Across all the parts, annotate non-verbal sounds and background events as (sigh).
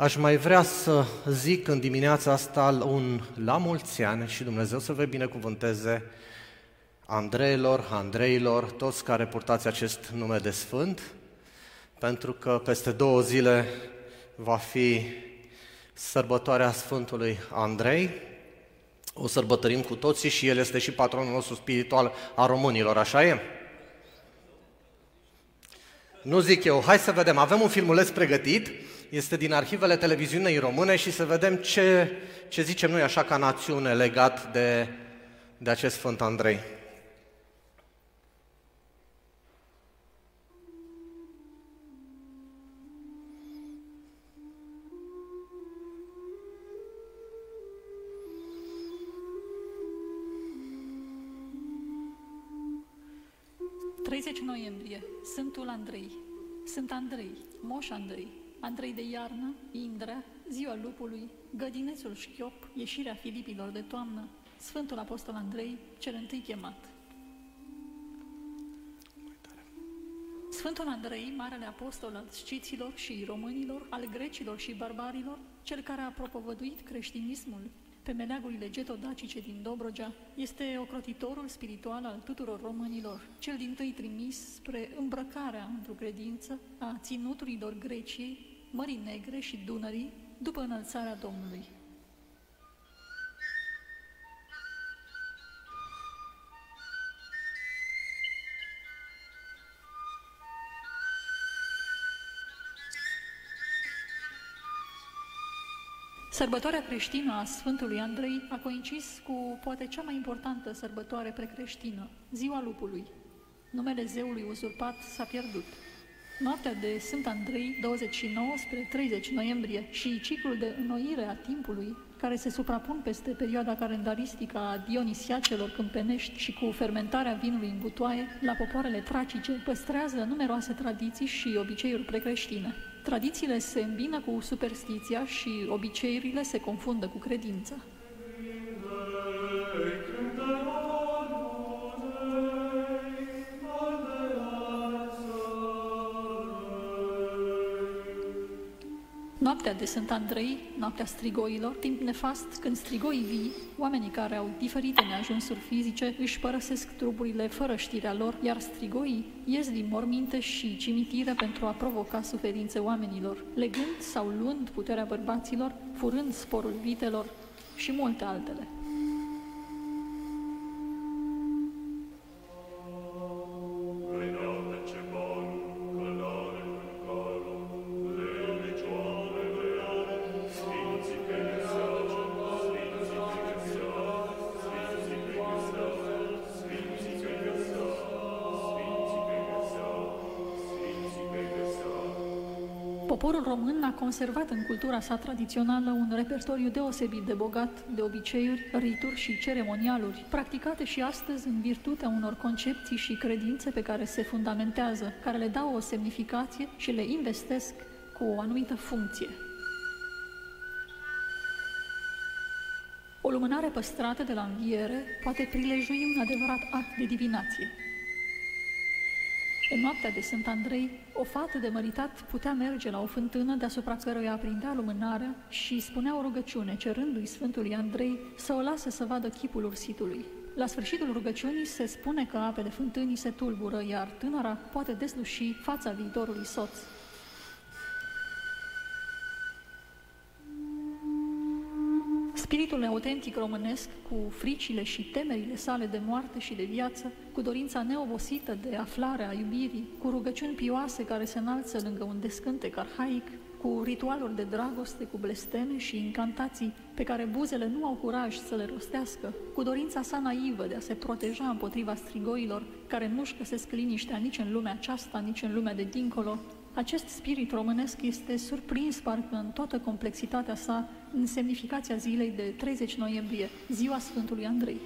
Aș mai vrea să zic în dimineața asta un la mulți ani și Dumnezeu să vă binecuvânteze Andreilor, Andreilor, toți care purtați acest nume de Sfânt, pentru că peste două zile va fi sărbătoarea Sfântului Andrei. O sărbătorim cu toții și el este și patronul nostru spiritual a românilor, așa e? Nu zic eu, hai să vedem, avem un filmuleț pregătit, este din arhivele televiziunii române și să vedem ce, ce zicem noi așa ca națiune legat de, de acest Sfânt Andrei. 30 noiembrie, Sfântul Andrei, Sunt Andrei, Moș Andrei, Andrei de iarnă, Indra, Ziua Lupului, Gădinețul Șchiop, Ieșirea Filipilor de toamnă, Sfântul Apostol Andrei, cel întâi chemat. Sfântul Andrei, Marele Apostol al sciților și românilor, al grecilor și barbarilor, cel care a propovăduit creștinismul pe meleagurile getodacice din Dobrogea, este ocrotitorul spiritual al tuturor românilor, cel din tâi trimis spre îmbrăcarea într-o credință a ținuturilor Greciei, Mării Negre și Dunării, după înălțarea Domnului. Sărbătoarea creștină a Sfântului Andrei a coincis cu poate cea mai importantă sărbătoare precreștină, Ziua Lupului. Numele zeului uzurpat s-a pierdut. Noaptea de Sfânt Andrei, 29 spre 30 noiembrie și ciclul de înnoire a timpului, care se suprapun peste perioada calendaristică a Dionisiacelor câmpenești și cu fermentarea vinului în butoaie, la popoarele tracice, păstrează numeroase tradiții și obiceiuri precreștine. Tradițiile se îmbină cu superstiția și obiceiurile se confundă cu credința. Noaptea de Sfânt Andrei, noaptea strigoilor, timp nefast când strigoii vii, oamenii care au diferite neajunsuri fizice își părăsesc trupurile fără știrea lor, iar strigoii ies din morminte și cimitire pentru a provoca suferințe oamenilor, legând sau luând puterea bărbaților, furând sporul vitelor și multe altele. Poporul român a conservat în cultura sa tradițională un repertoriu deosebit de bogat de obiceiuri, rituri și ceremonialuri, practicate și astăzi în virtutea unor concepții și credințe pe care se fundamentează, care le dau o semnificație și le investesc cu o anumită funcție. O lumânare păstrată de la înviere poate prilejui un adevărat act de divinație. În noaptea de Sfânt Andrei, o fată de măritat putea merge la o fântână deasupra căruia aprindea lumânarea și spunea o rugăciune, cerându-i Sfântului Andrei să o lasă să vadă chipul ursitului. La sfârșitul rugăciunii se spune că apele fântânii se tulbură, iar tânăra poate desluși fața viitorului soț. Spiritul autentic românesc, cu fricile și temerile sale de moarte și de viață, cu dorința neobosită de aflare a iubirii, cu rugăciuni pioase care se înalță lângă un descântec arhaic, cu ritualuri de dragoste, cu blesteme și incantații pe care buzele nu au curaj să le rostească, cu dorința sa naivă de a se proteja împotriva strigoilor care nu-și găsesc liniștea nici în lumea aceasta, nici în lumea de dincolo, acest spirit românesc este surprins parcă în toată complexitatea sa în semnificația zilei de 30 noiembrie, ziua Sfântului Andrei.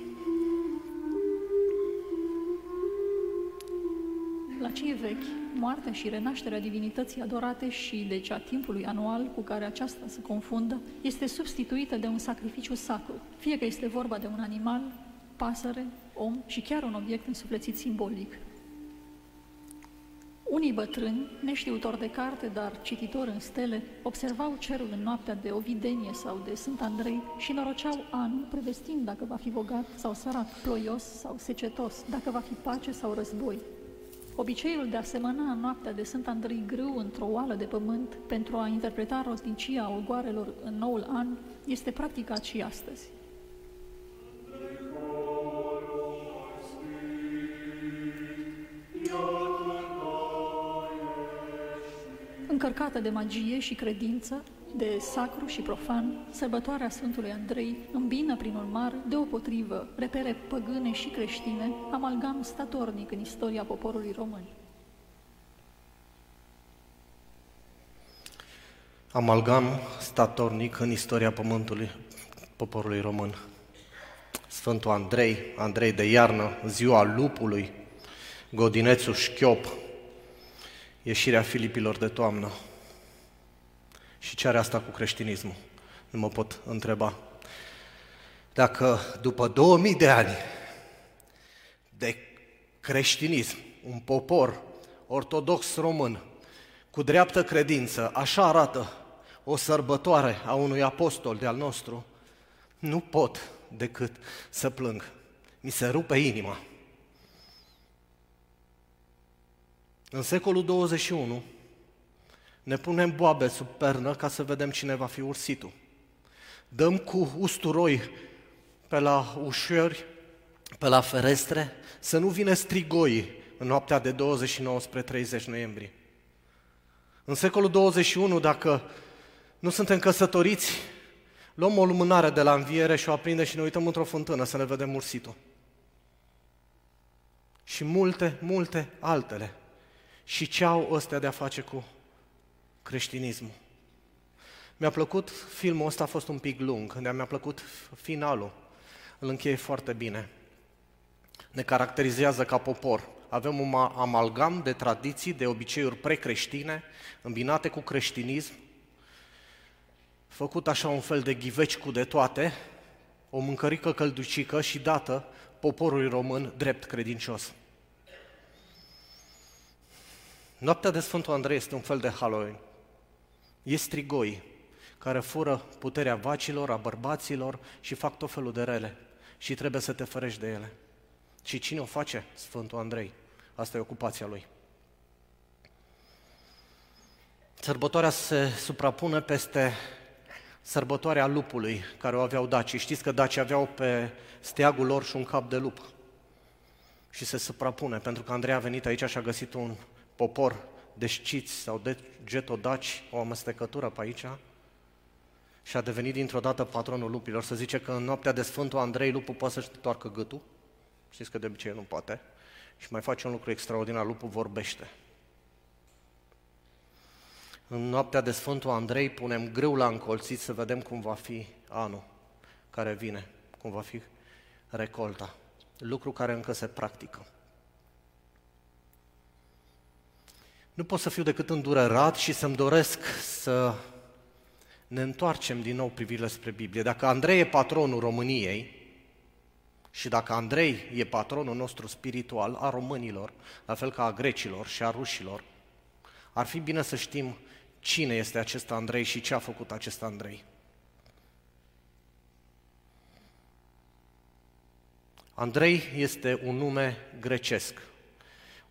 La cei vechi, moartea și renașterea divinității adorate și deci a timpului anual cu care aceasta se confundă, este substituită de un sacrificiu sacru, fie că este vorba de un animal, pasăre, om și chiar un obiect însuflețit simbolic. Unii bătrâni, neștiutori de carte, dar cititori în stele, observau cerul în noaptea de Ovidenie sau de Sfânt Andrei și noroceau anul, prevestind dacă va fi bogat sau sărac, ploios sau secetos, dacă va fi pace sau război. Obiceiul de a semăna în noaptea de Sfânt Andrei grâu într-o oală de pământ pentru a interpreta rotnicia ogoarelor în noul an este practicat și astăzi. Încărcată de magie și credință, de sacru și profan, sărbătoarea Sfântului Andrei îmbină prin urmare, deopotrivă, repere păgâne și creștine, amalgam statornic în istoria poporului român. Amalgam statornic în istoria pământului, poporului român. Sfântul Andrei, Andrei de iarnă, ziua lupului, Godinețul șchiop, ieșirea Filipilor de toamnă. Și ce are asta cu creștinismul? Nu mă pot întreba. Dacă după 2000 de ani de creștinism, un popor ortodox român, cu dreaptă credință, așa arată o sărbătoare a unui apostol de al nostru, nu pot decât să plâng. Mi se rupe inima. În secolul 21 ne punem boabe sub pernă ca să vedem cine va fi ursitul. Dăm cu usturoi pe la ușori, pe la ferestre, să nu vină strigoi în noaptea de 29 spre 30 noiembrie. În secolul 21, dacă nu suntem căsătoriți, luăm o lumânare de la înviere și o aprindem și ne uităm într-o fântână să ne vedem ursitul. Și multe, multe altele. Și ce au ăstea de a face cu creștinismul? Mi-a plăcut, filmul ăsta a fost un pic lung, dar mi-a plăcut finalul. Îl încheie foarte bine. Ne caracterizează ca popor. Avem un amalgam de tradiții, de obiceiuri precreștine, îmbinate cu creștinism, făcut așa un fel de ghiveci cu de toate, o mâncărică călducică și dată poporului român drept credincios. Noaptea de Sfântul Andrei este un fel de Halloween. E strigoi care fură puterea vacilor, a bărbaților și fac tot felul de rele. Și trebuie să te ferești de ele. Și cine o face? Sfântul Andrei. Asta e ocupația lui. Sărbătoarea se suprapune peste sărbătoarea lupului care o aveau dacii. Știți că dacii aveau pe steagul lor și un cap de lup. Și se suprapune, pentru că Andrei a venit aici și a găsit un popor desciți sau de getodaci, o amestecătură pe aici, și a devenit dintr-o dată patronul lupilor. Se zice că în noaptea de Sfântul Andrei lupul poate să-și toarcă gâtul, știți că de obicei nu poate, și mai face un lucru extraordinar, lupul vorbește. În noaptea de Sfântul Andrei punem grâu la încolțit să vedem cum va fi anul care vine, cum va fi recolta. Lucru care încă se practică. Nu pot să fiu decât îndurerat și să-mi doresc să ne întoarcem din nou privirile spre Biblie. Dacă Andrei e patronul României și dacă Andrei e patronul nostru spiritual a românilor, la fel ca a grecilor și a rușilor, ar fi bine să știm cine este acest Andrei și ce a făcut acest Andrei. Andrei este un nume grecesc,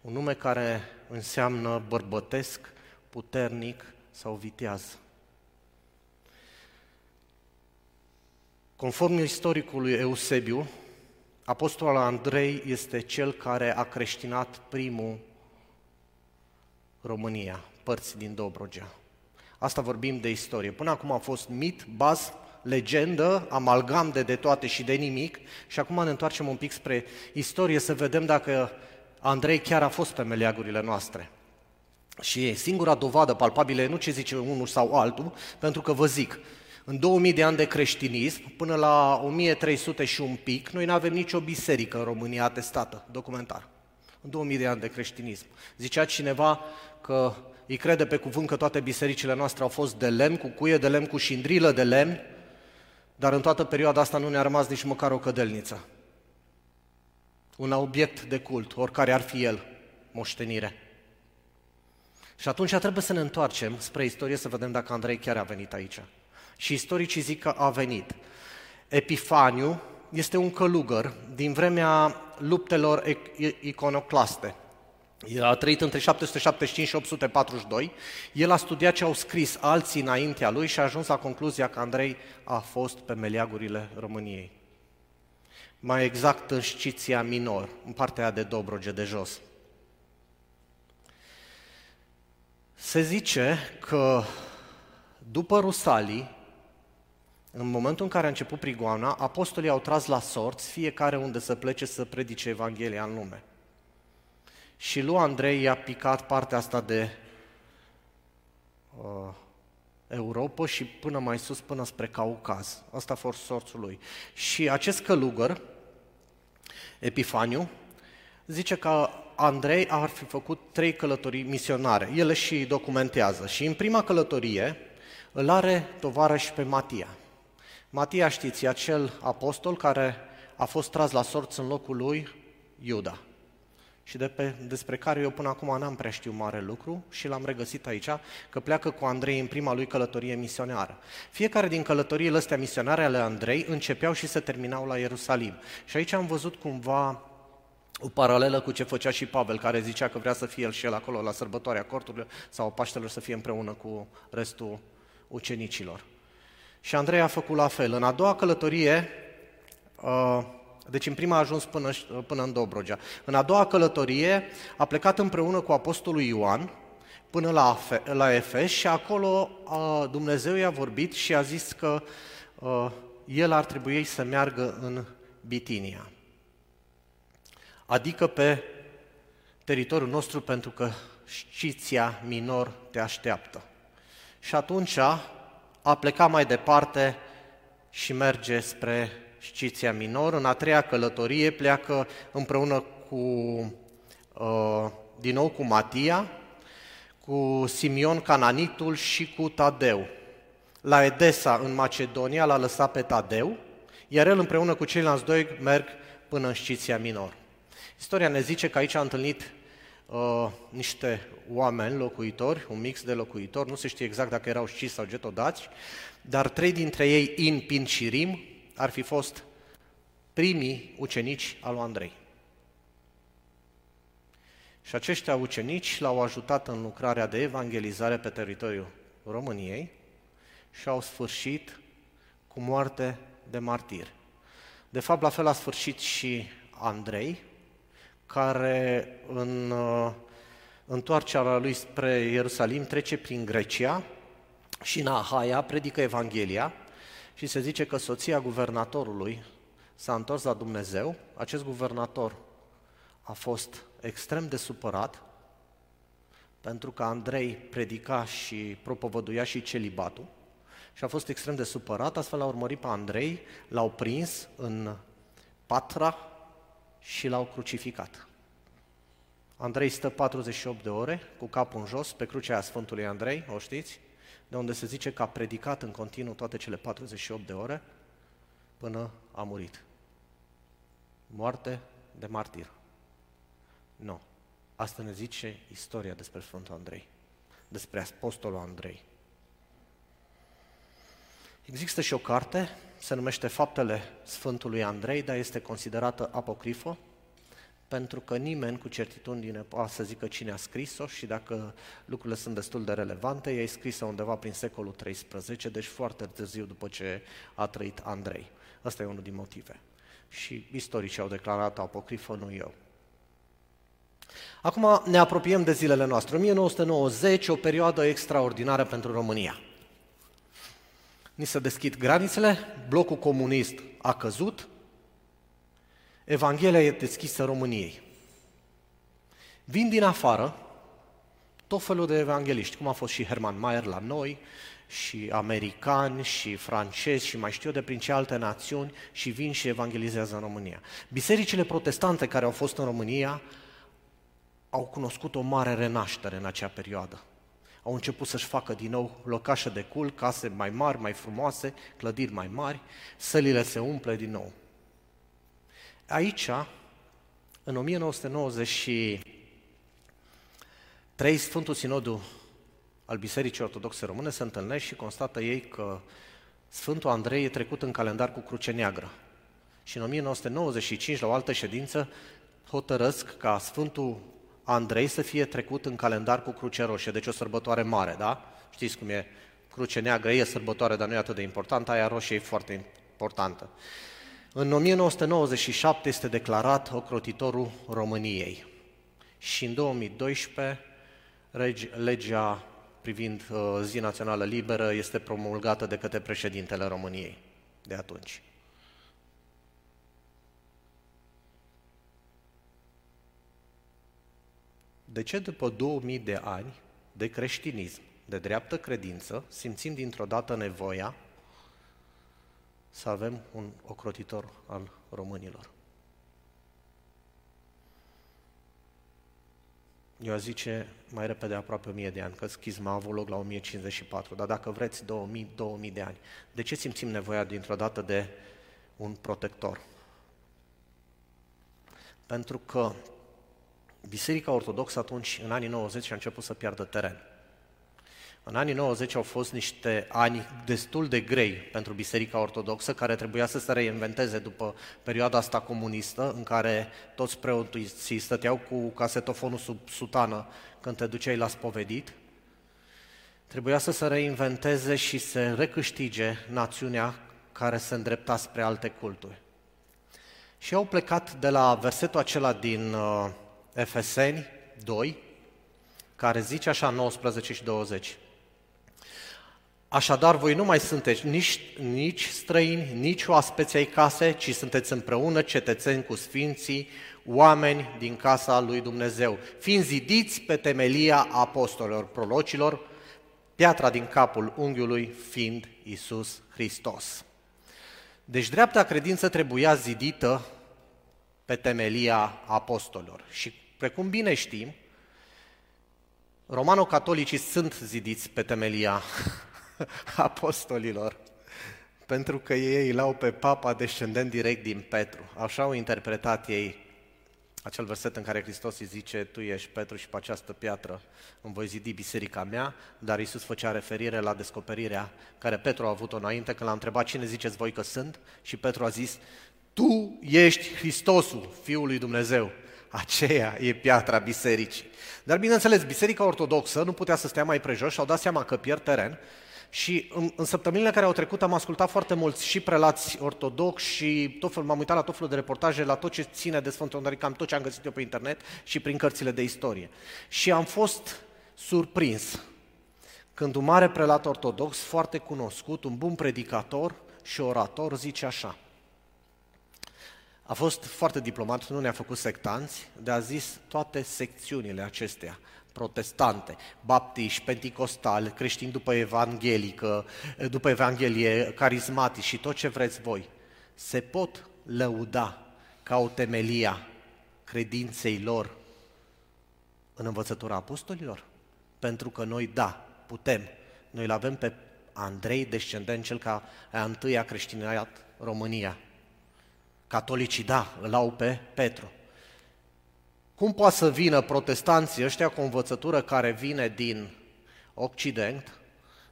un nume care înseamnă bărbătesc, puternic sau viteaz. Conform istoricului Eusebiu, apostolul Andrei este cel care a creștinat primul România, părți din Dobrogea. Asta vorbim de istorie. Până acum a fost mit, baz, legendă, amalgam de, de toate și de nimic și acum ne întoarcem un pic spre istorie să vedem dacă Andrei chiar a fost pe meleagurile noastre. Și singura dovadă palpabilă e nu ce zice unul sau altul, pentru că vă zic, în 2000 de ani de creștinism, până la 1300 și un pic, noi nu avem nicio biserică în România atestată, documentar. În 2000 de ani de creștinism. Zicea cineva că îi crede pe cuvânt că toate bisericile noastre au fost de lemn, cu cuie de lemn, cu șindrilă de lemn, dar în toată perioada asta nu ne-a rămas nici măcar o cădelniță un obiect de cult, oricare ar fi el, moștenire. Și atunci trebuie să ne întoarcem spre istorie să vedem dacă Andrei chiar a venit aici. Și istoricii zic că a venit. Epifaniu este un călugăr din vremea luptelor iconoclaste. El a trăit între 775 și 842. El a studiat ce au scris alții înaintea lui și a ajuns la concluzia că Andrei a fost pe meleagurile României. Mai exact în Sciția Minor, în partea de Dobroge de jos. Se zice că după Rusalii, în momentul în care a început prigoana, apostolii au tras la sorți fiecare unde să plece să predice Evanghelia în lume. Și lui Andrei i-a picat partea asta de uh, Europa și până mai sus, până spre Caucaz. Asta a fost sorțul lui. Și acest călugăr, Epifaniu, zice că Andrei ar fi făcut trei călătorii misionare. El și documentează. Și în prima călătorie îl are tovarăș pe Matia. Matia, știți, e acel apostol care a fost tras la sorți în locul lui Iuda și de pe, despre care eu până acum n-am prea știu mare lucru și l-am regăsit aici, că pleacă cu Andrei în prima lui călătorie misionară. Fiecare din călătoriile astea misionare ale Andrei începeau și se terminau la Ierusalim. Și aici am văzut cumva o paralelă cu ce făcea și Pavel, care zicea că vrea să fie el și el acolo la sărbătoarea corturilor sau Paștelor să fie împreună cu restul ucenicilor. Și Andrei a făcut la fel. În a doua călătorie, uh, deci în prima a ajuns până, până în Dobrogea. În a doua călătorie a plecat împreună cu apostolul Ioan până la, la Efes și acolo a, Dumnezeu i-a vorbit și a zis că a, el ar trebui să meargă în Bitinia. Adică pe teritoriul nostru pentru că Sciția Minor te așteaptă. Și atunci a plecat mai departe și merge spre Sciția Minor. În a treia călătorie pleacă împreună cu, uh, din nou cu Matia, cu Simion Cananitul și cu Tadeu. La Edesa, în Macedonia, l-a lăsat pe Tadeu, iar el împreună cu ceilalți doi merg până în Sciția Minor. Istoria ne zice că aici a întâlnit uh, niște oameni locuitori, un mix de locuitori, nu se știe exact dacă erau sciți sau getodați, dar trei dintre ei, In, Pin și Rim, ar fi fost primii ucenici al lui Andrei. Și aceștia ucenici l-au ajutat în lucrarea de evangelizare pe teritoriul României și au sfârșit cu moarte de martir. De fapt, la fel a sfârșit și Andrei, care în uh, întoarcerea lui spre Ierusalim trece prin Grecia și în Ahaia predică Evanghelia și se zice că soția guvernatorului s-a întors la Dumnezeu, acest guvernator a fost extrem de supărat pentru că Andrei predica și propovăduia și celibatul și a fost extrem de supărat, astfel a urmărit pe Andrei, l-au prins în Patra și l-au crucificat. Andrei stă 48 de ore cu capul în jos pe crucea Sfântului Andrei, o știți? De unde se zice că a predicat în continuu toate cele 48 de ore până a murit. Moarte de martir. Nu. Asta ne zice istoria despre Sfântul Andrei, despre Apostolul Andrei. Există și o carte, se numește Faptele Sfântului Andrei, dar este considerată apocrifă, pentru că nimeni cu certitudine poate să zică cine a scris-o și dacă lucrurile sunt destul de relevante, ea e scrisă undeva prin secolul XIII, deci foarte târziu după ce a trăit Andrei. Asta e unul din motive. Și istoricii au declarat apocrifă, nu eu. Acum ne apropiem de zilele noastre. 1990, o perioadă extraordinară pentru România. Ni se deschid granițele, blocul comunist a căzut, Evanghelia e deschisă României. Vin din afară tot felul de evangeliști, cum a fost și Herman Mayer la noi, și americani, și francezi, și mai știu eu de prin ce alte națiuni, și vin și evangelizează în România. Bisericile protestante care au fost în România au cunoscut o mare renaștere în acea perioadă. Au început să-și facă din nou locașe de cul, case mai mari, mai frumoase, clădiri mai mari, sălile se umple din nou. Aici, în 1990 Trei, Sfântul Sinodu al Bisericii Ortodoxe Române se întâlnește și constată ei că Sfântul Andrei e trecut în calendar cu cruce neagră. Și în 1995, la o altă ședință, hotărăsc ca Sfântul Andrei să fie trecut în calendar cu cruce roșie, deci o sărbătoare mare, da? Știți cum e, cruce neagră e sărbătoare, dar nu e atât de importantă, aia roșie e foarte importantă. În 1997 este declarat ocrotitorul României și în 2012 legea privind uh, Zi Națională Liberă este promulgată de către președintele României de atunci. De ce după 2000 de ani de creștinism, de dreaptă credință, simțim dintr-o dată nevoia să avem un ocrotitor al românilor? Eu zice mai repede aproape 1000 de ani, că schizma a avut loc la 1054, dar dacă vreți 2000, 2000 de ani. De ce simțim nevoia dintr-o dată de un protector? Pentru că Biserica Ortodoxă atunci, în anii 90, a început să piardă teren. În anii 90 au fost niște ani destul de grei pentru Biserica Ortodoxă, care trebuia să se reinventeze după perioada asta comunistă, în care toți preoții stăteau cu casetofonul sub sutană când te duceai la spovedit. Trebuia să se reinventeze și să recâștige națiunea care se îndrepta spre alte culturi. Și au plecat de la versetul acela din uh, Efeseni 2, care zice așa 19 și 20. Așadar, voi nu mai sunteți nici, nici străini, nici oaspeți ai case, ci sunteți împreună cetățeni cu sfinții, oameni din casa lui Dumnezeu, fiind zidiți pe temelia apostolilor, prolocilor, piatra din capul unghiului fiind Isus Hristos. Deci dreapta credință trebuia zidită pe temelia apostolilor. Și precum bine știm, romano-catolicii sunt zidiți pe temelia (laughs) apostolilor, pentru că ei îl au pe papa descendent direct din Petru. Așa au interpretat ei acel verset în care Hristos îi zice, tu ești Petru și pe această piatră îmi voi zidi biserica mea, dar Iisus făcea referire la descoperirea care Petru a avut-o înainte, când l-a întrebat cine ziceți voi că sunt și Petru a zis, tu ești Hristosul, Fiul lui Dumnezeu. Aceea e piatra bisericii. Dar bineînțeles, Biserica Ortodoxă nu putea să stea mai prejos și au dat seama că pierd teren și în, în săptămânile care au trecut am ascultat foarte mulți și prelați ortodoxi și tot fel, m-am uitat la tot felul de reportaje, la tot ce ține de Sfântul Andrei, cam tot ce am găsit eu pe internet și prin cărțile de istorie. Și am fost surprins când un mare prelat ortodox, foarte cunoscut, un bun predicator și orator, zice așa. A fost foarte diplomat, nu ne-a făcut sectanți, dar a zis toate secțiunile acestea protestante, baptiști, penticostali, creștini după evanghelică, după evanghelie, carismatici și tot ce vreți voi, se pot lăuda ca o temelia credinței lor în învățătura apostolilor? Pentru că noi, da, putem. Noi îl avem pe Andrei, descendent cel ca a întâia creștinat România. Catolicii, da, îl au pe Petru. Cum poate să vină protestanții ăștia cu o învățătură care vine din Occident,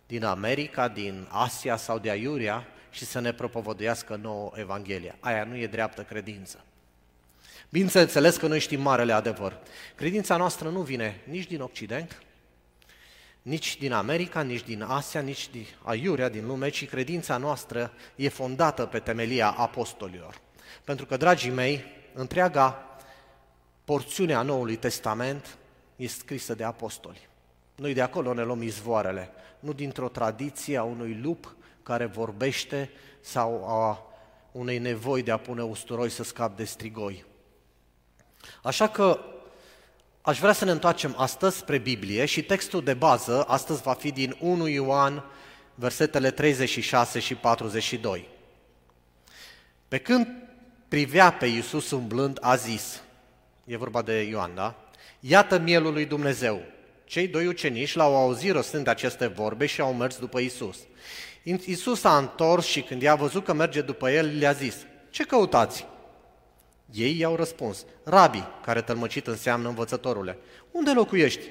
din America, din Asia sau de Aiuria și să ne propovăduiască nouă Evanghelia? Aia nu e dreaptă credință. Bineînțeles că noi știm marele adevăr. Credința noastră nu vine nici din Occident, nici din America, nici din Asia, nici din Aiurea din lume, ci credința noastră e fondată pe temelia apostolilor. Pentru că, dragii mei, întreaga porțiunea Noului Testament e scrisă de apostoli. Noi de acolo ne luăm izvoarele, nu dintr-o tradiție a unui lup care vorbește sau a unei nevoi de a pune usturoi să scap de strigoi. Așa că aș vrea să ne întoarcem astăzi spre Biblie și textul de bază astăzi va fi din 1 Ioan, versetele 36 și 42. Pe când privea pe Iisus umblând, a zis, e vorba de Ioan, da? Iată mielul lui Dumnezeu. Cei doi ucenici l-au auzit rostând aceste vorbe și au mers după Isus. Isus a întors și când i-a văzut că merge după el, le-a zis, ce căutați? Ei i-au răspuns, Rabi, care tălmăcit înseamnă învățătorule, unde locuiești?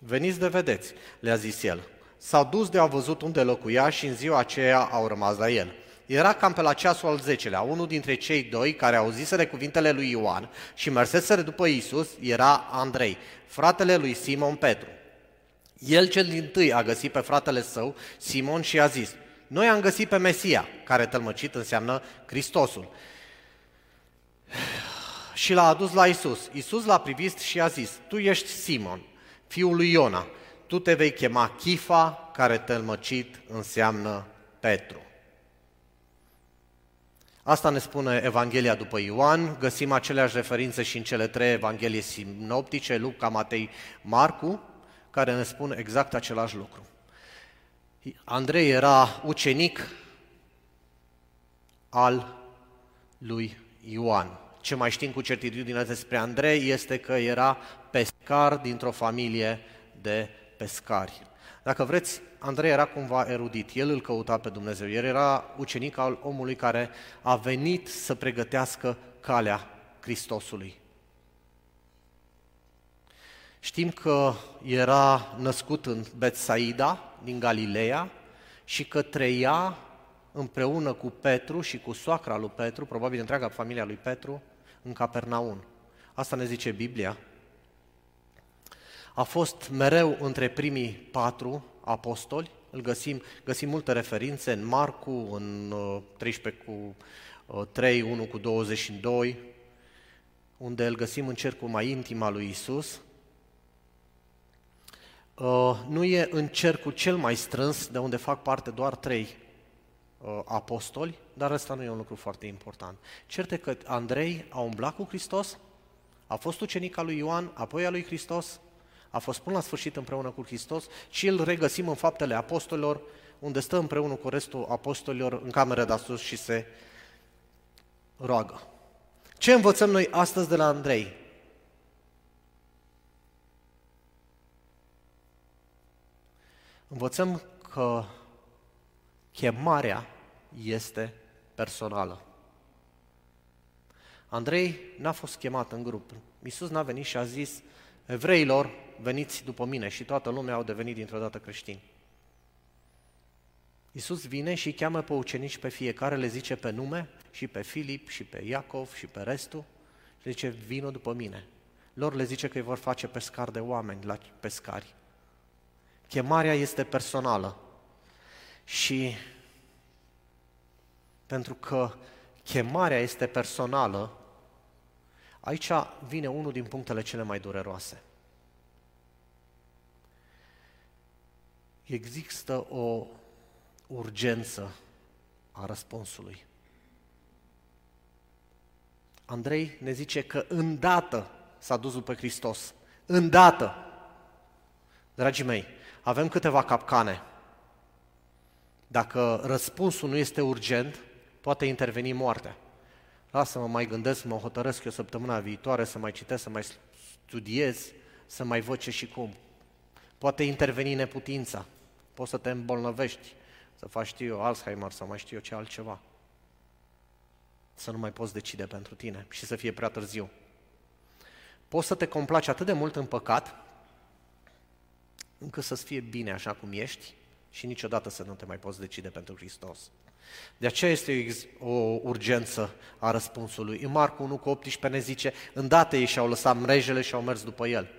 Veniți de vedeți, le-a zis el. S-au dus de a văzut unde locuia și în ziua aceea au rămas la el. Era cam pe la ceasul al zecelea. Unul dintre cei doi care auziseră cuvintele lui Ioan și merseseră după Isus era Andrei, fratele lui Simon Petru. El cel din tâi a găsit pe fratele său, Simon, și a zis, noi am găsit pe Mesia, care tălmăcit înseamnă Hristosul. Și l-a adus la Isus. Isus l-a privit și a zis, tu ești Simon, fiul lui Iona, tu te vei chema Chifa, care tălmăcit înseamnă Petru. Asta ne spune Evanghelia după Ioan, găsim aceleași referințe și în cele trei Evanghelii sinoptice, Luca, Matei, Marcu, care ne spun exact același lucru. Andrei era ucenic al lui Ioan. Ce mai știm cu certitudine despre Andrei este că era pescar dintr-o familie de pescari. Dacă vreți, Andrei era cumva erudit, el îl căuta pe Dumnezeu, el era ucenic al omului care a venit să pregătească calea Hristosului. Știm că era născut în Betsaida, din Galileea, și că trăia împreună cu Petru și cu soacra lui Petru, probabil întreaga familia lui Petru, în Capernaun. Asta ne zice Biblia. A fost mereu între primii patru apostoli, îl găsim, găsim multe referințe în Marcu, în 13 uh, cu 3, uh, 1 cu 22, unde îl găsim în cercul mai intim al lui Isus. Uh, nu e în cercul cel mai strâns, de unde fac parte doar trei apostoli, dar ăsta nu e un lucru foarte important. Certe că Andrei a umblat cu Hristos, a fost ucenic al lui Ioan, apoi al lui Hristos, a fost până la sfârșit împreună cu Hristos și îl regăsim în faptele apostolilor, unde stă împreună cu restul apostolilor în cameră de sus și se roagă. Ce învățăm noi astăzi de la Andrei? Învățăm că chemarea este personală. Andrei n-a fost chemat în grup. Iisus n-a venit și a zis, evreilor, veniți după mine și toată lumea au devenit dintr-o dată creștini. Iisus vine și cheamă pe ucenici pe fiecare, le zice pe nume, și pe Filip, și pe Iacov, și pe restul, și zice, vină după mine. Lor le zice că îi vor face pescar de oameni la pescari. Chemarea este personală. Și pentru că chemarea este personală, aici vine unul din punctele cele mai dureroase. Există o urgență a răspunsului. Andrei ne zice că îndată s-a dus după Hristos. Îndată! Dragii mei, avem câteva capcane. Dacă răspunsul nu este urgent, poate interveni moartea. Lasă-mă mai gândesc, mă hotărăsc eu săptămâna viitoare să mai citesc, să mai studiez, să mai văd ce și cum. Poate interveni neputința, poți să te îmbolnăvești, să faci, știu eu, Alzheimer sau mai știu eu ce altceva. Să nu mai poți decide pentru tine și să fie prea târziu. Poți să te complaci atât de mult în păcat, încât să-ți fie bine așa cum ești și niciodată să nu te mai poți decide pentru Hristos. De aceea este o urgență a răspunsului. În Marcu 1 cu 18 ne zice, îndată ei și-au lăsat mrejele și au mers după el.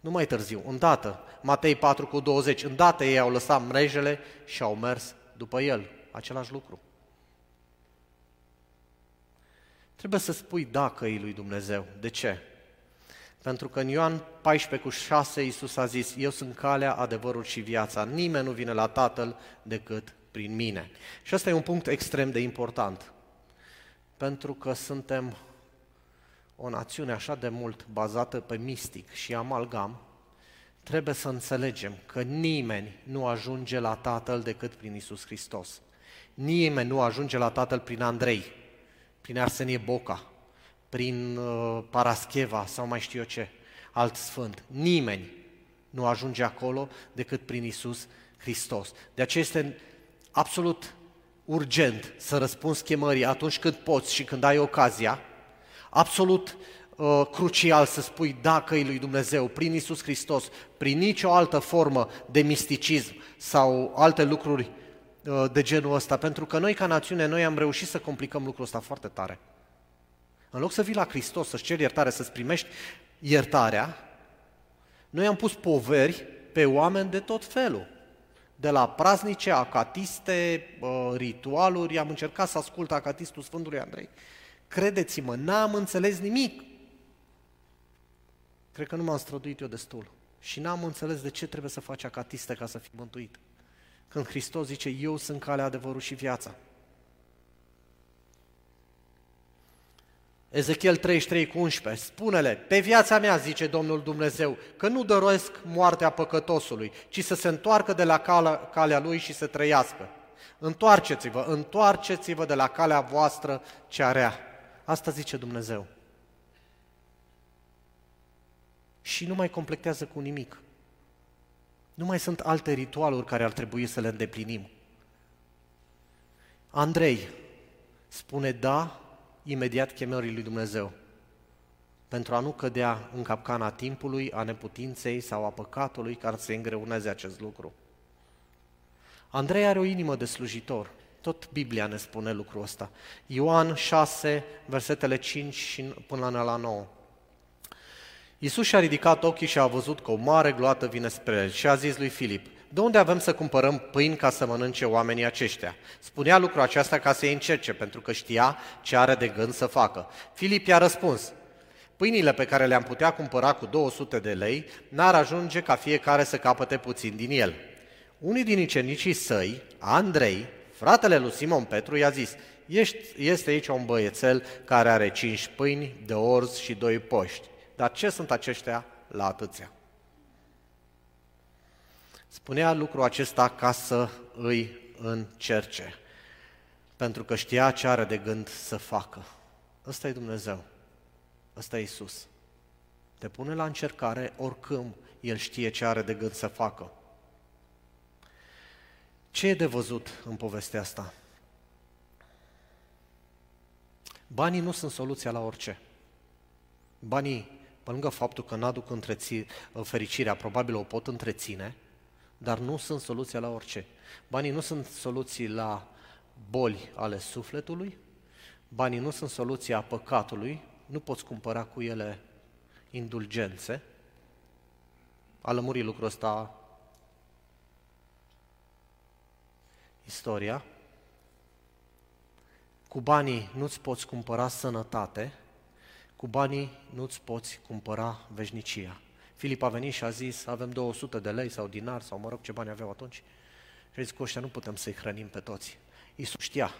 Nu mai târziu, îndată. Matei 4 cu 20, îndată ei au lăsat mrejele și au mers după el. Același lucru. Trebuie să spui da căii lui Dumnezeu. De ce? Pentru că în Ioan 14 cu 6 Iisus a zis, eu sunt calea, adevărul și viața. Nimeni nu vine la Tatăl decât prin mine. Și ăsta e un punct extrem de important. Pentru că suntem o națiune așa de mult bazată pe mistic și amalgam, trebuie să înțelegem că nimeni nu ajunge la Tatăl decât prin Isus Hristos. Nimeni nu ajunge la Tatăl prin Andrei, prin Arsenie Boca, prin uh, Parascheva sau mai știu eu ce, alt sfânt. Nimeni nu ajunge acolo decât prin Isus Hristos. De aceea este absolut urgent să răspunzi chemării atunci când poți și când ai ocazia, absolut uh, crucial să spui da căi lui Dumnezeu prin Isus Hristos, prin nicio altă formă de misticism sau alte lucruri uh, de genul ăsta, pentru că noi ca națiune, noi am reușit să complicăm lucrul ăsta foarte tare. În loc să vii la Hristos, să-ți ceri iertare, să-ți primești iertarea, noi am pus poveri pe oameni de tot felul. De la praznice, acatiste, ritualuri, am încercat să ascult acatistul Sfântului Andrei. Credeți-mă, n-am înțeles nimic. Cred că nu m-am străduit eu destul. Și n-am înțeles de ce trebuie să faci acatiste ca să fii mântuit. Când Hristos zice, eu sunt calea, adevărul și viața. Ezechiel 33 cu 11, spune-le, pe viața mea, zice Domnul Dumnezeu, că nu doresc moartea păcătosului, ci să se întoarcă de la calea, calea lui și să trăiască. Întoarceți-vă, întoarceți-vă de la calea voastră cea rea. Asta zice Dumnezeu. Și nu mai completează cu nimic. Nu mai sunt alte ritualuri care ar trebui să le îndeplinim. Andrei spune da imediat chemării lui Dumnezeu, pentru a nu cădea în capcana timpului, a neputinței sau a păcatului care să îngreuneze acest lucru. Andrei are o inimă de slujitor. Tot Biblia ne spune lucrul ăsta. Ioan 6, versetele 5 și până la 9. Iisus și-a ridicat ochii și a văzut că o mare gloată vine spre el și a zis lui Filip, de unde avem să cumpărăm pâini ca să mănânce oamenii aceștia? Spunea lucrul acesta ca să-i încerce, pentru că știa ce are de gând să facă. Filip i-a răspuns, pâinile pe care le-am putea cumpăra cu 200 de lei n-ar ajunge ca fiecare să capăte puțin din el. Unii din ucenicii săi, Andrei, fratele lui Simon Petru, i-a zis, este aici un băiețel care are cinci pâini, de orz și doi poști. Dar ce sunt aceștia la atâția? Spunea lucrul acesta ca să îi încerce, pentru că știa ce are de gând să facă. Ăsta e Dumnezeu, ăsta e Isus. Te pune la încercare oricând El știe ce are de gând să facă. Ce e de văzut în povestea asta? Banii nu sunt soluția la orice. Banii, pe lângă faptul că n-aduc întreți, fericirea, probabil o pot întreține, dar nu sunt soluția la orice. Banii nu sunt soluții la boli ale sufletului, banii nu sunt soluția păcatului, nu poți cumpăra cu ele indulgențe. A lămurit lucrul ăsta istoria. Cu banii nu-ți poți cumpăra sănătate, cu banii nu-ți poți cumpăra veșnicia. Filip a venit și a zis, avem 200 de lei sau dinar sau mă rog ce bani aveau atunci. Și a zis, cu ăștia nu putem să-i hrănim pe toți. Iisus știa,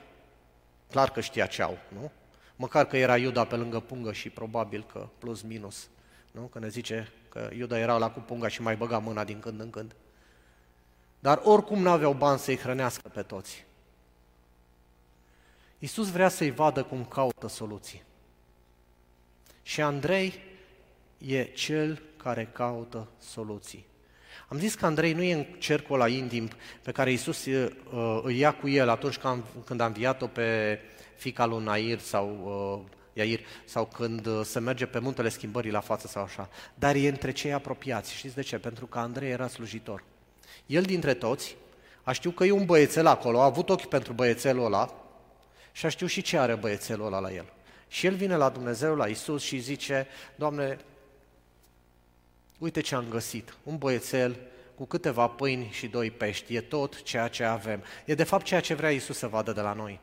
clar că știa ce au, nu? Măcar că era Iuda pe lângă pungă și probabil că plus minus, nu? Că ne zice că Iuda era la cu punga și mai băga mâna din când în când. Dar oricum nu aveau bani să-i hrănească pe toți. Iisus vrea să-i vadă cum caută soluții. Și Andrei e cel care caută soluții. Am zis că Andrei nu e în cercul la indim pe care Iisus uh, îl ia cu el atunci când a înviat-o pe fica lui Nair sau uh, Iair, sau când uh, se merge pe muntele schimbării la față sau așa, dar e între cei apropiați. Știți de ce? Pentru că Andrei era slujitor. El dintre toți a știut că e un băiețel acolo, a avut ochi pentru băiețelul ăla și a știut și ce are băiețelul ăla la el. Și el vine la Dumnezeu, la Isus și zice, Doamne, Uite ce am găsit, un băiețel cu câteva pâini și doi pești, e tot ceea ce avem. E de fapt ceea ce vrea Isus să vadă de la noi.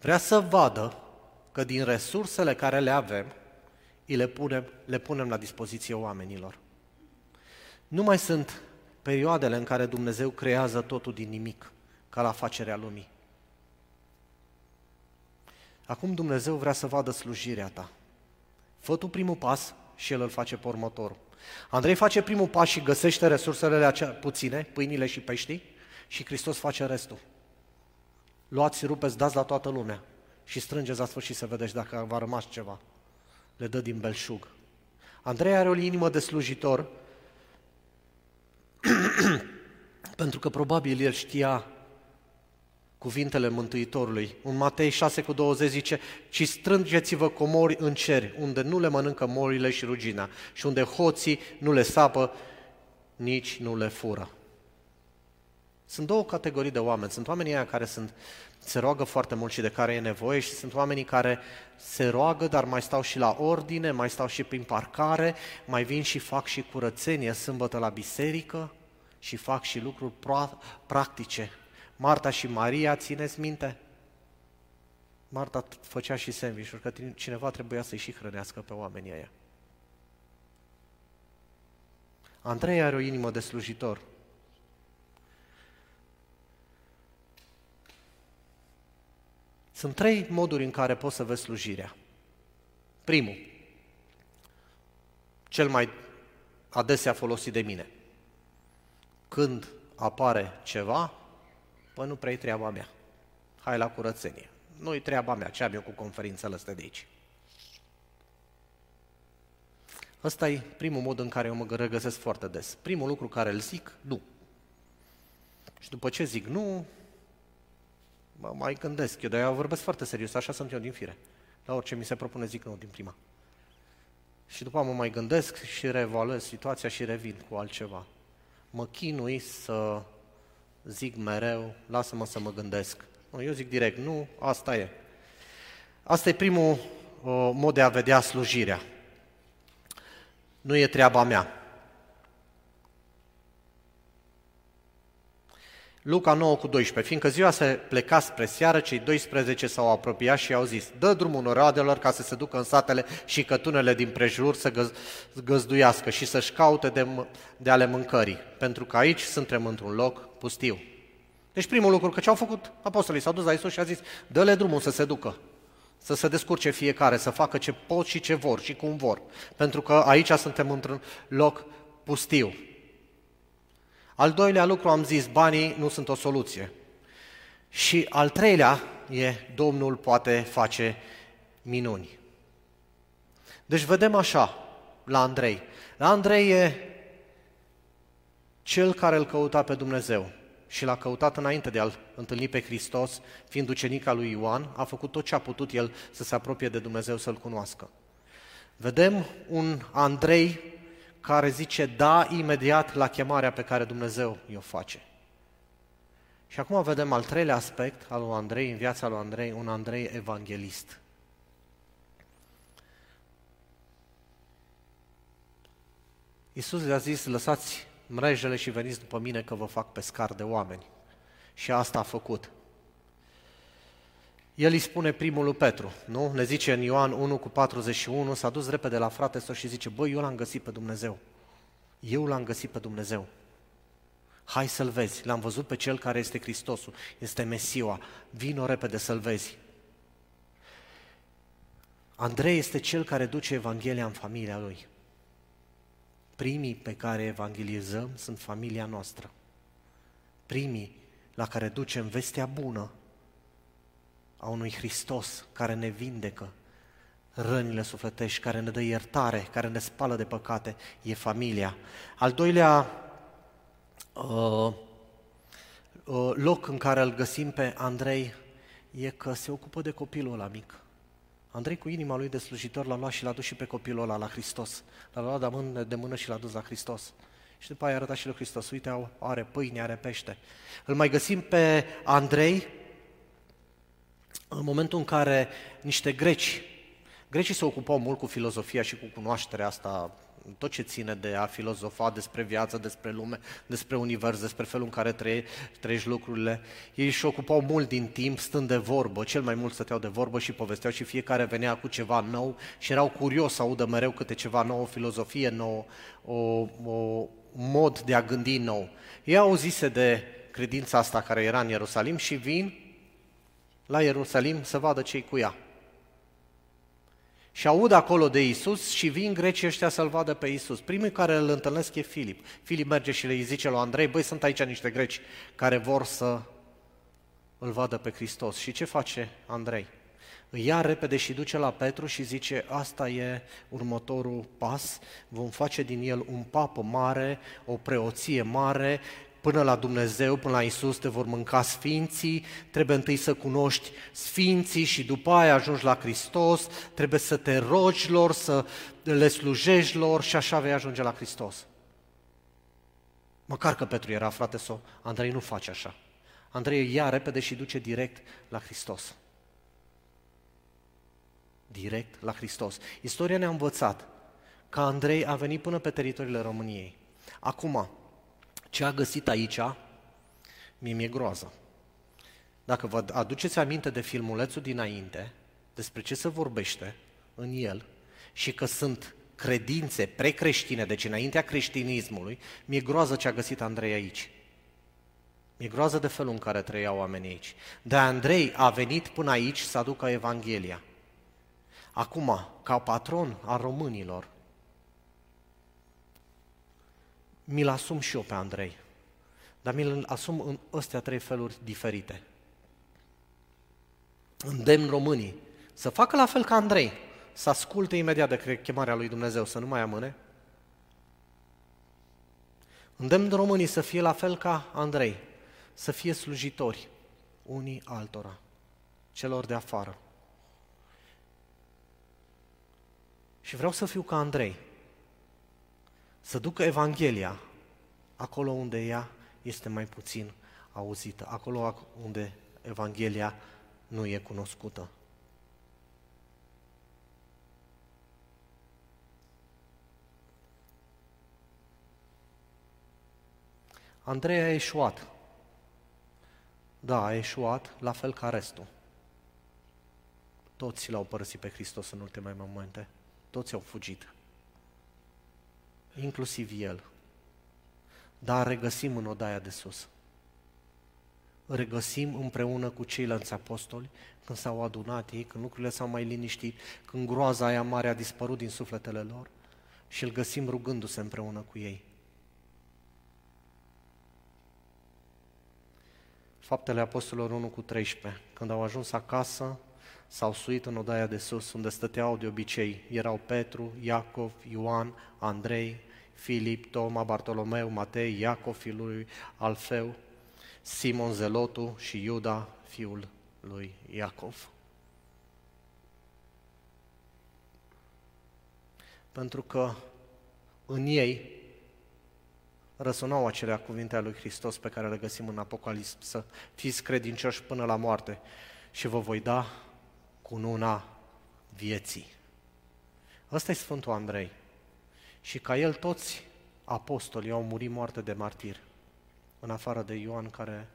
Vrea să vadă că din resursele care le avem, le punem, le punem la dispoziție oamenilor. Nu mai sunt perioadele în care Dumnezeu creează totul din nimic, ca la facerea lumii. Acum Dumnezeu vrea să vadă slujirea ta. Fă tu primul pas și el îl face pe următorul. Andrei face primul pas și găsește resursele acea puține, pâinile și peștii, și Hristos face restul. Luați, rupeți, dați la toată lumea și strângeți la sfârșit să vedeți dacă va rămas ceva. Le dă din belșug. Andrei are o inimă de slujitor (clears throat) pentru că probabil el știa cuvintele Mântuitorului. În Matei 6 cu 20 zice, ci strângeți-vă comori în cer, unde nu le mănâncă morile și rugina, și unde hoții nu le sapă, nici nu le fură. Sunt două categorii de oameni. Sunt oamenii aia care sunt, se roagă foarte mult și de care e nevoie și sunt oamenii care se roagă, dar mai stau și la ordine, mai stau și prin parcare, mai vin și fac și curățenie sâmbătă la biserică și fac și lucruri practice. Marta și Maria, țineți minte? Marta făcea și sandwich că cineva trebuia să-i și hrănească pe oamenii ăia. Andrei are o inimă de slujitor. Sunt trei moduri în care poți să vezi slujirea. Primul, cel mai adesea folosit de mine. Când apare ceva, păi nu prea treaba mea. Hai la curățenie. Nu-i treaba mea, ce am eu cu conferințele astea de aici. Ăsta e primul mod în care eu mă regăsesc foarte des. Primul lucru care îl zic, nu. Și după ce zic nu, mă mai gândesc. Eu de-aia vorbesc foarte serios, așa sunt eu din fire. La orice mi se propune zic nu din prima. Și după mă mai gândesc și reevaluez situația și revin cu altceva. Mă chinui să zic mereu, lasă-mă să mă gândesc. Nu, eu zic direct, nu, asta e. Asta e primul uh, mod de a vedea slujirea. Nu e treaba mea. Luca 9 cu 12. Fiindcă ziua se pleca spre seară, cei 12 s-au apropiat și au zis, dă drumul noroadelor ca să se ducă în satele și cătunele din prejur să găz, găzduiască și să-și caute de, de ale mâncării, pentru că aici suntem într-un loc pustiu. Deci primul lucru, că ce au făcut apostolii, s-au dus la Isus și a zis, dă-le drumul să se ducă, să se descurce fiecare, să facă ce pot și ce vor și cum vor, pentru că aici suntem într-un loc pustiu. Al doilea lucru am zis, banii nu sunt o soluție. Și al treilea e, Domnul poate face minuni. Deci vedem așa la Andrei. La Andrei e cel care îl căuta pe Dumnezeu și l-a căutat înainte de a-L întâlni pe Hristos, fiind ucenica lui Ioan, a făcut tot ce a putut el să se apropie de Dumnezeu, să-L cunoască. Vedem un Andrei care zice da imediat la chemarea pe care Dumnezeu i-o face. Și acum vedem al treilea aspect al lui Andrei, în viața lui Andrei, un Andrei evanghelist. Iisus le-a zis, lăsați mrejele și veniți după mine că vă fac pescar de oameni. Și asta a făcut. El îi spune primul lui Petru, nu? Ne zice în Ioan 1 cu 41, s-a dus repede la frate său și zice, băi, eu l-am găsit pe Dumnezeu. Eu l-am găsit pe Dumnezeu. Hai să-L vezi, l-am văzut pe Cel care este Hristosul, este Mesia, vino repede să-L vezi. Andrei este cel care duce Evanghelia în familia lui. Primii pe care evangelizăm sunt familia noastră. Primii la care ducem vestea bună a unui Hristos care ne vindecă rănile sufletești, care ne dă iertare, care ne spală de păcate, e familia. Al doilea uh, uh, loc în care îl găsim pe Andrei e că se ocupă de copilul ăla mic. Andrei cu inima lui de slujitor l-a luat și l-a dus și pe copilul ăla la Hristos. L-a luat de mână, de mână și l-a dus la Hristos. Și după aia a arătat și lui Hristos, uite, are pâine, are pește. Îl mai găsim pe Andrei în momentul în care niște greci, grecii se ocupau mult cu filozofia și cu cunoașterea asta, tot ce ține de a filozofa despre viață, despre lume, despre univers, despre felul în care trăie, trăiești lucrurile. Ei își ocupau mult din timp stând de vorbă, cel mai mult stăteau de vorbă și povesteau și fiecare venea cu ceva nou și erau curios să audă mereu câte ceva nou, o filozofie nouă, o, o mod de a gândi nou. Ei au zise de credința asta care era în Ierusalim și vin la Ierusalim să vadă ce cu ea. Și aud acolo de Isus și vin grecii ăștia să-L vadă pe Isus. Primul care îl întâlnesc e Filip. Filip merge și le zice lui Andrei, băi, sunt aici niște greci care vor să îl vadă pe Hristos. Și ce face Andrei? Îi ia repede și duce la Petru și zice, asta e următorul pas, vom face din el un papă mare, o preoție mare, până la Dumnezeu, până la Isus, te vor mânca sfinții, trebuie întâi să cunoști sfinții și după aia ajungi la Hristos, trebuie să te rogi lor, să le slujești lor și așa vei ajunge la Hristos. Măcar că Petru era frate sau Andrei nu face așa. Andrei ia repede și duce direct la Hristos. Direct la Hristos. Istoria ne-a învățat că Andrei a venit până pe teritoriile României. Acum, ce a găsit aici, mie mi-e groază. Dacă vă aduceți aminte de filmulețul dinainte, despre ce se vorbește în el și că sunt credințe precreștine, deci înaintea creștinismului, mi-e groază ce a găsit Andrei aici. Mi-e groază de felul în care trăiau oamenii aici. De Andrei a venit până aici să aducă Evanghelia. Acum, ca patron al românilor, mi-l asum și eu pe Andrei. Dar mi-l asum în astea trei feluri diferite. Îndemn românii să facă la fel ca Andrei, să asculte imediat de chemarea lui Dumnezeu, să nu mai amâne. Îndemn românii să fie la fel ca Andrei, să fie slujitori unii altora, celor de afară. Și vreau să fiu ca Andrei, să ducă Evanghelia acolo unde ea este mai puțin auzită, acolo unde Evanghelia nu e cunoscută. Andrei a eșuat. Da, a eșuat la fel ca restul. Toți l-au părăsit pe Hristos în ultimele momente. Toți au fugit inclusiv el. Dar regăsim în odaia de sus. Regăsim împreună cu ceilalți apostoli, când s-au adunat ei, când lucrurile s-au mai liniștit, când groaza aia mare a dispărut din sufletele lor și îl găsim rugându-se împreună cu ei. Faptele Apostolilor 1 cu 13. Când au ajuns acasă, s-au suit în odaia de sus, unde stăteau de obicei. Erau Petru, Iacov, Ioan, Andrei, Filip, Toma, Bartolomeu, Matei, Iacov, fiul lui Alfeu, Simon Zelotu și Iuda, fiul lui Iacov. Pentru că în ei răsunau acelea cuvinte ale lui Hristos pe care le găsim în Apocalips, să fiți credincioși până la moarte și vă voi da cununa vieții. Ăsta e Sfântul Andrei și ca el toți apostolii au murit moarte de martir, în afară de Ioan care...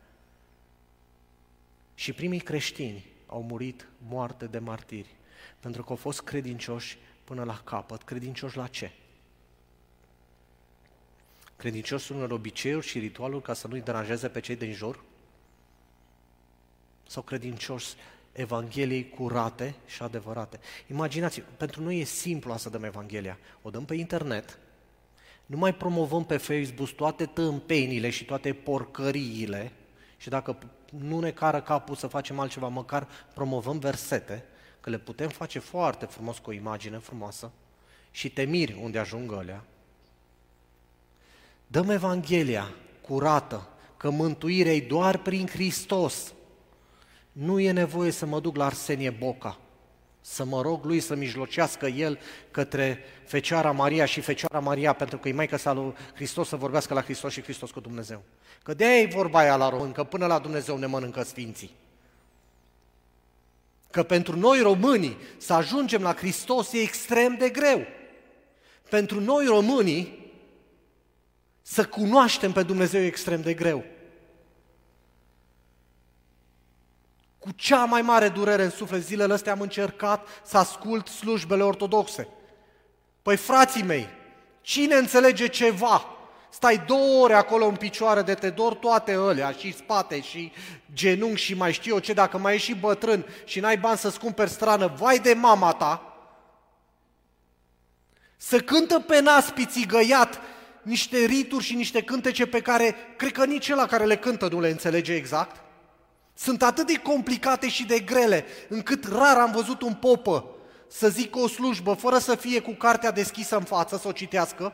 Și primii creștini au murit moarte de martiri, pentru că au fost credincioși până la capăt. Credincioși la ce? Credincioși unor obiceiuri și ritualuri ca să nu-i deranjeze pe cei din jur? Sau credincioși Evangheliei curate și adevărate. Imaginați, pentru noi e simplu să dăm Evanghelia. O dăm pe internet, nu mai promovăm pe Facebook toate tâmpenile și toate porcăriile și dacă nu ne cară capul să facem altceva, măcar promovăm versete, că le putem face foarte frumos cu o imagine frumoasă și te miri unde ajung alea. Dăm Evanghelia curată, că mântuirea e doar prin Hristos. Nu e nevoie să mă duc la Arsenie Boca, să mă rog lui să mijlocească el către Fecioara Maria și Fecioara Maria, pentru că e Maica sa lui Hristos să vorbească la Hristos și Hristos cu Dumnezeu. Că de e vorba aia la român, că până la Dumnezeu ne mănâncă sfinții. Că pentru noi românii să ajungem la Hristos e extrem de greu. Pentru noi românii să cunoaștem pe Dumnezeu e extrem de greu. Cu cea mai mare durere în suflet zilele astea am încercat să ascult slujbele ortodoxe. Păi frații mei, cine înțelege ceva? Stai două ore acolo în picioare de te dor toate alea, și spate, și genunchi, și mai știu eu ce, dacă mai ești și bătrân și n-ai bani să-ți cumperi strană, vai de mama ta, să cântă pe nas pițigăiat niște rituri și niște cântece pe care cred că nici la care le cântă nu le înțelege exact. Sunt atât de complicate și de grele, încât rar am văzut un popă să zică o slujbă fără să fie cu cartea deschisă în față, să o citească,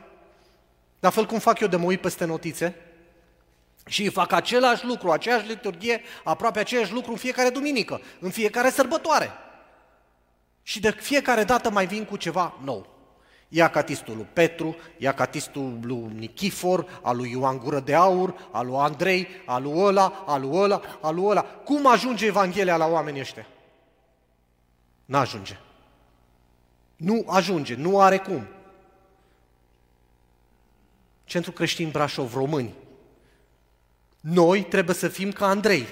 la fel cum fac eu de mă uit peste notițe. Și îi fac același lucru, aceeași liturghie, aproape același lucru în fiecare duminică, în fiecare sărbătoare. Și de fiecare dată mai vin cu ceva nou. Ia catistul lui Petru, ia catistul lui Nichifor, al lui Ioan Gură de Aur, al lui Andrei, al lui ăla, al lui ăla, al lui ăla. Cum ajunge Evanghelia la oamenii ăștia? N-ajunge. Nu ajunge, nu are cum. Centrul Creștin Brașov, români. Noi trebuie să fim ca Andrei,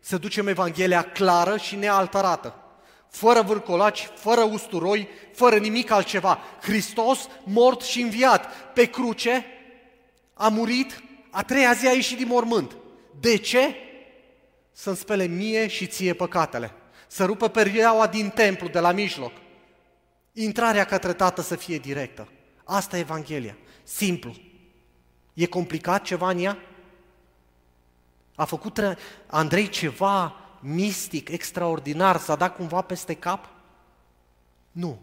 să ducem Evanghelia clară și nealterată, fără vârcolaci, fără usturoi, fără nimic altceva. Hristos, mort și înviat pe cruce, a murit, a treia zi a ieșit din mormânt. De ce? Să-mi spele mie și ție păcatele. Să rupă perioaua din templu, de la mijloc. Intrarea către Tată să fie directă. Asta e Evanghelia. Simplu. E complicat ceva în ea? A făcut Andrei ceva mistic, extraordinar, s-a dat cumva peste cap? Nu.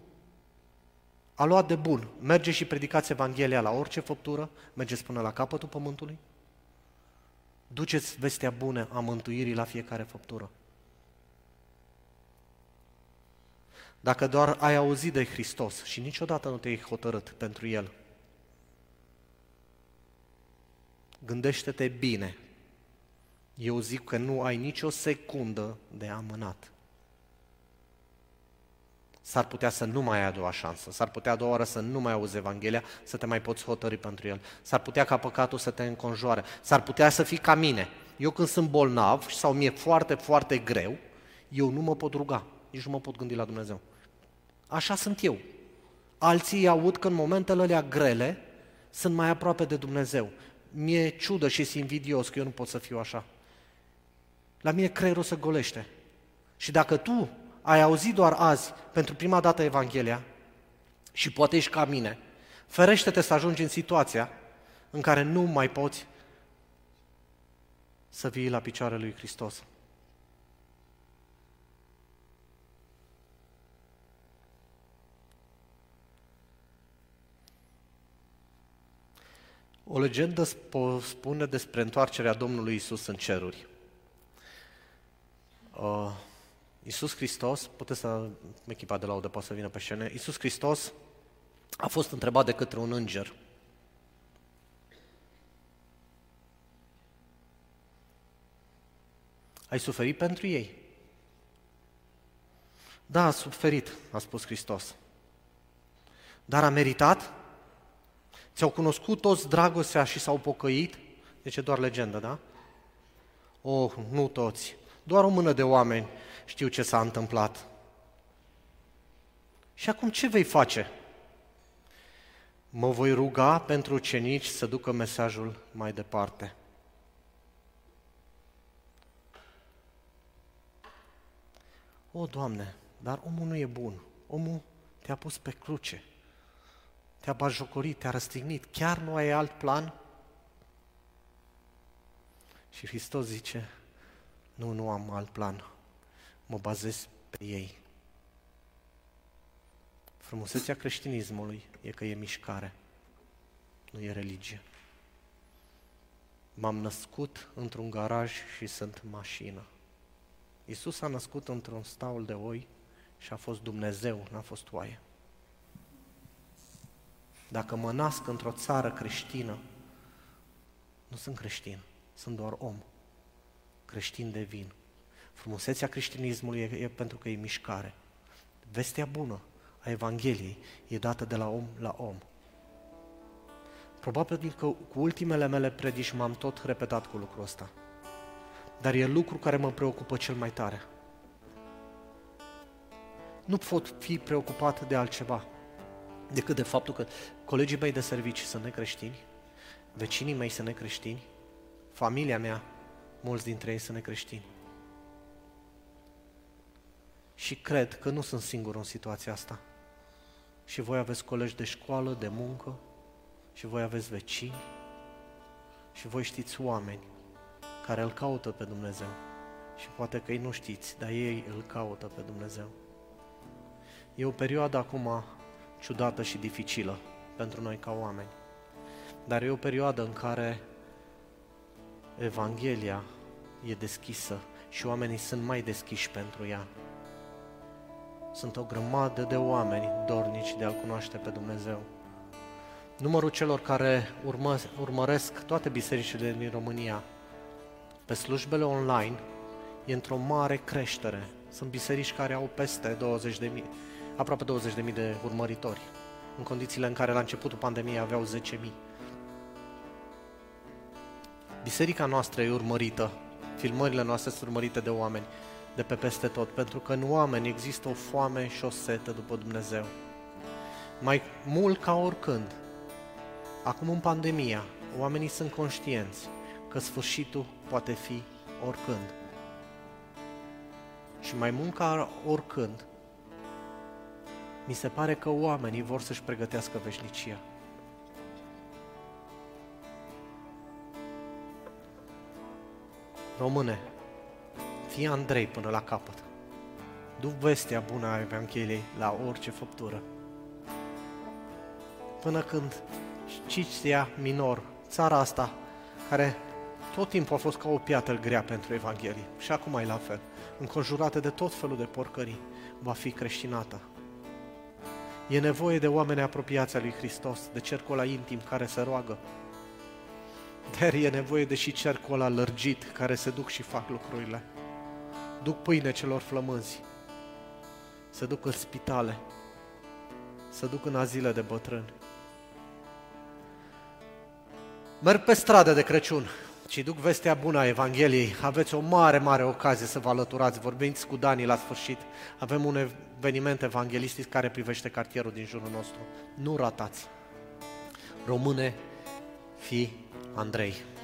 A luat de bun. Merge și predicați Evanghelia la orice făptură, mergeți până la capătul pământului. Duceți vestea bună a mântuirii la fiecare făptură. Dacă doar ai auzit de Hristos și niciodată nu te-ai hotărât pentru El, gândește-te bine. Eu zic că nu ai nicio secundă de amânat. S-ar putea să nu mai ai a doua șansă, s-ar putea a doua oară să nu mai auzi Evanghelia, să te mai poți hotări pentru el, s-ar putea ca păcatul să te înconjoare, s-ar putea să fii ca mine. Eu când sunt bolnav sau mi-e foarte, foarte greu, eu nu mă pot ruga, nici nu mă pot gândi la Dumnezeu. Așa sunt eu. Alții aud că în momentele alea grele sunt mai aproape de Dumnezeu. Mi-e ciudă și sunt invidios că eu nu pot să fiu așa. La mine creierul se golește. Și dacă tu ai auzit doar azi, pentru prima dată, Evanghelia, și poate ești ca mine, ferește-te să ajungi în situația în care nu mai poți să vii la picioarele lui Hristos. O legendă spune despre întoarcerea Domnului Isus în ceruri. Uh, Iisus Hristos, puteți să, echipa de laudă poate să vină pe scenă, Iisus Hristos a fost întrebat de către un înger. Ai suferit pentru ei? Da, a suferit, a spus Hristos. Dar a meritat? Ți-au cunoscut toți dragostea și s-au pocăit? Deci e doar legendă, da? Oh, nu toți. Doar o mână de oameni știu ce s-a întâmplat. Și acum ce vei face? Mă voi ruga pentru cenici să ducă mesajul mai departe. O, Doamne, dar omul nu e bun. Omul te-a pus pe cruce. Te-a bajocorit, te-a răstignit. Chiar nu ai alt plan? Și Hristos zice, nu, nu am alt plan mă bazez pe ei. Frumusețea creștinismului e că e mișcare, nu e religie. M-am născut într-un garaj și sunt mașină. Iisus a născut într-un staul de oi și a fost Dumnezeu, n-a fost oaie. Dacă mă nasc într-o țară creștină, nu sunt creștin, sunt doar om. Creștin devin. Frumusețea creștinismului e, e pentru că e mișcare. Vestea bună a Evangheliei e dată de la om la om. Probabil că cu ultimele mele predici m-am tot repetat cu lucrul ăsta. Dar e lucru care mă preocupă cel mai tare. Nu pot fi preocupat de altceva decât de faptul că colegii mei de servici sunt necreștini, vecinii mei sunt necreștini, familia mea, mulți dintre ei sunt necreștini. Și cred că nu sunt singur în situația asta. Și voi aveți colegi de școală, de muncă, și voi aveți vecini, și voi știți oameni care îl caută pe Dumnezeu. Și poate că ei nu știți, dar ei îl caută pe Dumnezeu. E o perioadă acum ciudată și dificilă pentru noi ca oameni. Dar e o perioadă în care Evanghelia e deschisă și oamenii sunt mai deschiși pentru ea. Sunt o grămadă de oameni dornici de a-L cunoaște pe Dumnezeu. Numărul celor care urmă, urmăresc toate bisericile din România pe slujbele online e într-o mare creștere. Sunt biserici care au peste 20 de mii, aproape 20 de mii de urmăritori, în condițiile în care la începutul pandemiei aveau 10 mii. Biserica noastră e urmărită, filmările noastre sunt urmărite de oameni de pe peste tot, pentru că în oameni există o foame și o setă după Dumnezeu. Mai mult ca oricând, acum în pandemia, oamenii sunt conștienți că sfârșitul poate fi oricând. Și mai mult ca oricând, mi se pare că oamenii vor să-și pregătească veșnicia. Române, fii Andrei până la capăt. Du vestea bună a Evangheliei la orice făptură. Până când Cicia Minor, țara asta, care tot timpul a fost ca o piatră grea pentru Evanghelie, și acum e la fel, înconjurată de tot felul de porcării, va fi creștinată. E nevoie de oameni apropiați a lui Hristos, de cercul ăla intim care se roagă, dar e nevoie de și cercul ăla lărgit care se duc și fac lucrurile. Duc pâine celor flămânzi, se duc în spitale, se duc în azile de bătrâni. Merg pe stradă de Crăciun și duc vestea bună a Evangheliei. Aveți o mare, mare ocazie să vă alăturați. Vorbiți cu Dani la sfârșit. Avem un eveniment evanghelistic care privește cartierul din jurul nostru. Nu ratați. Române, fi Andrei.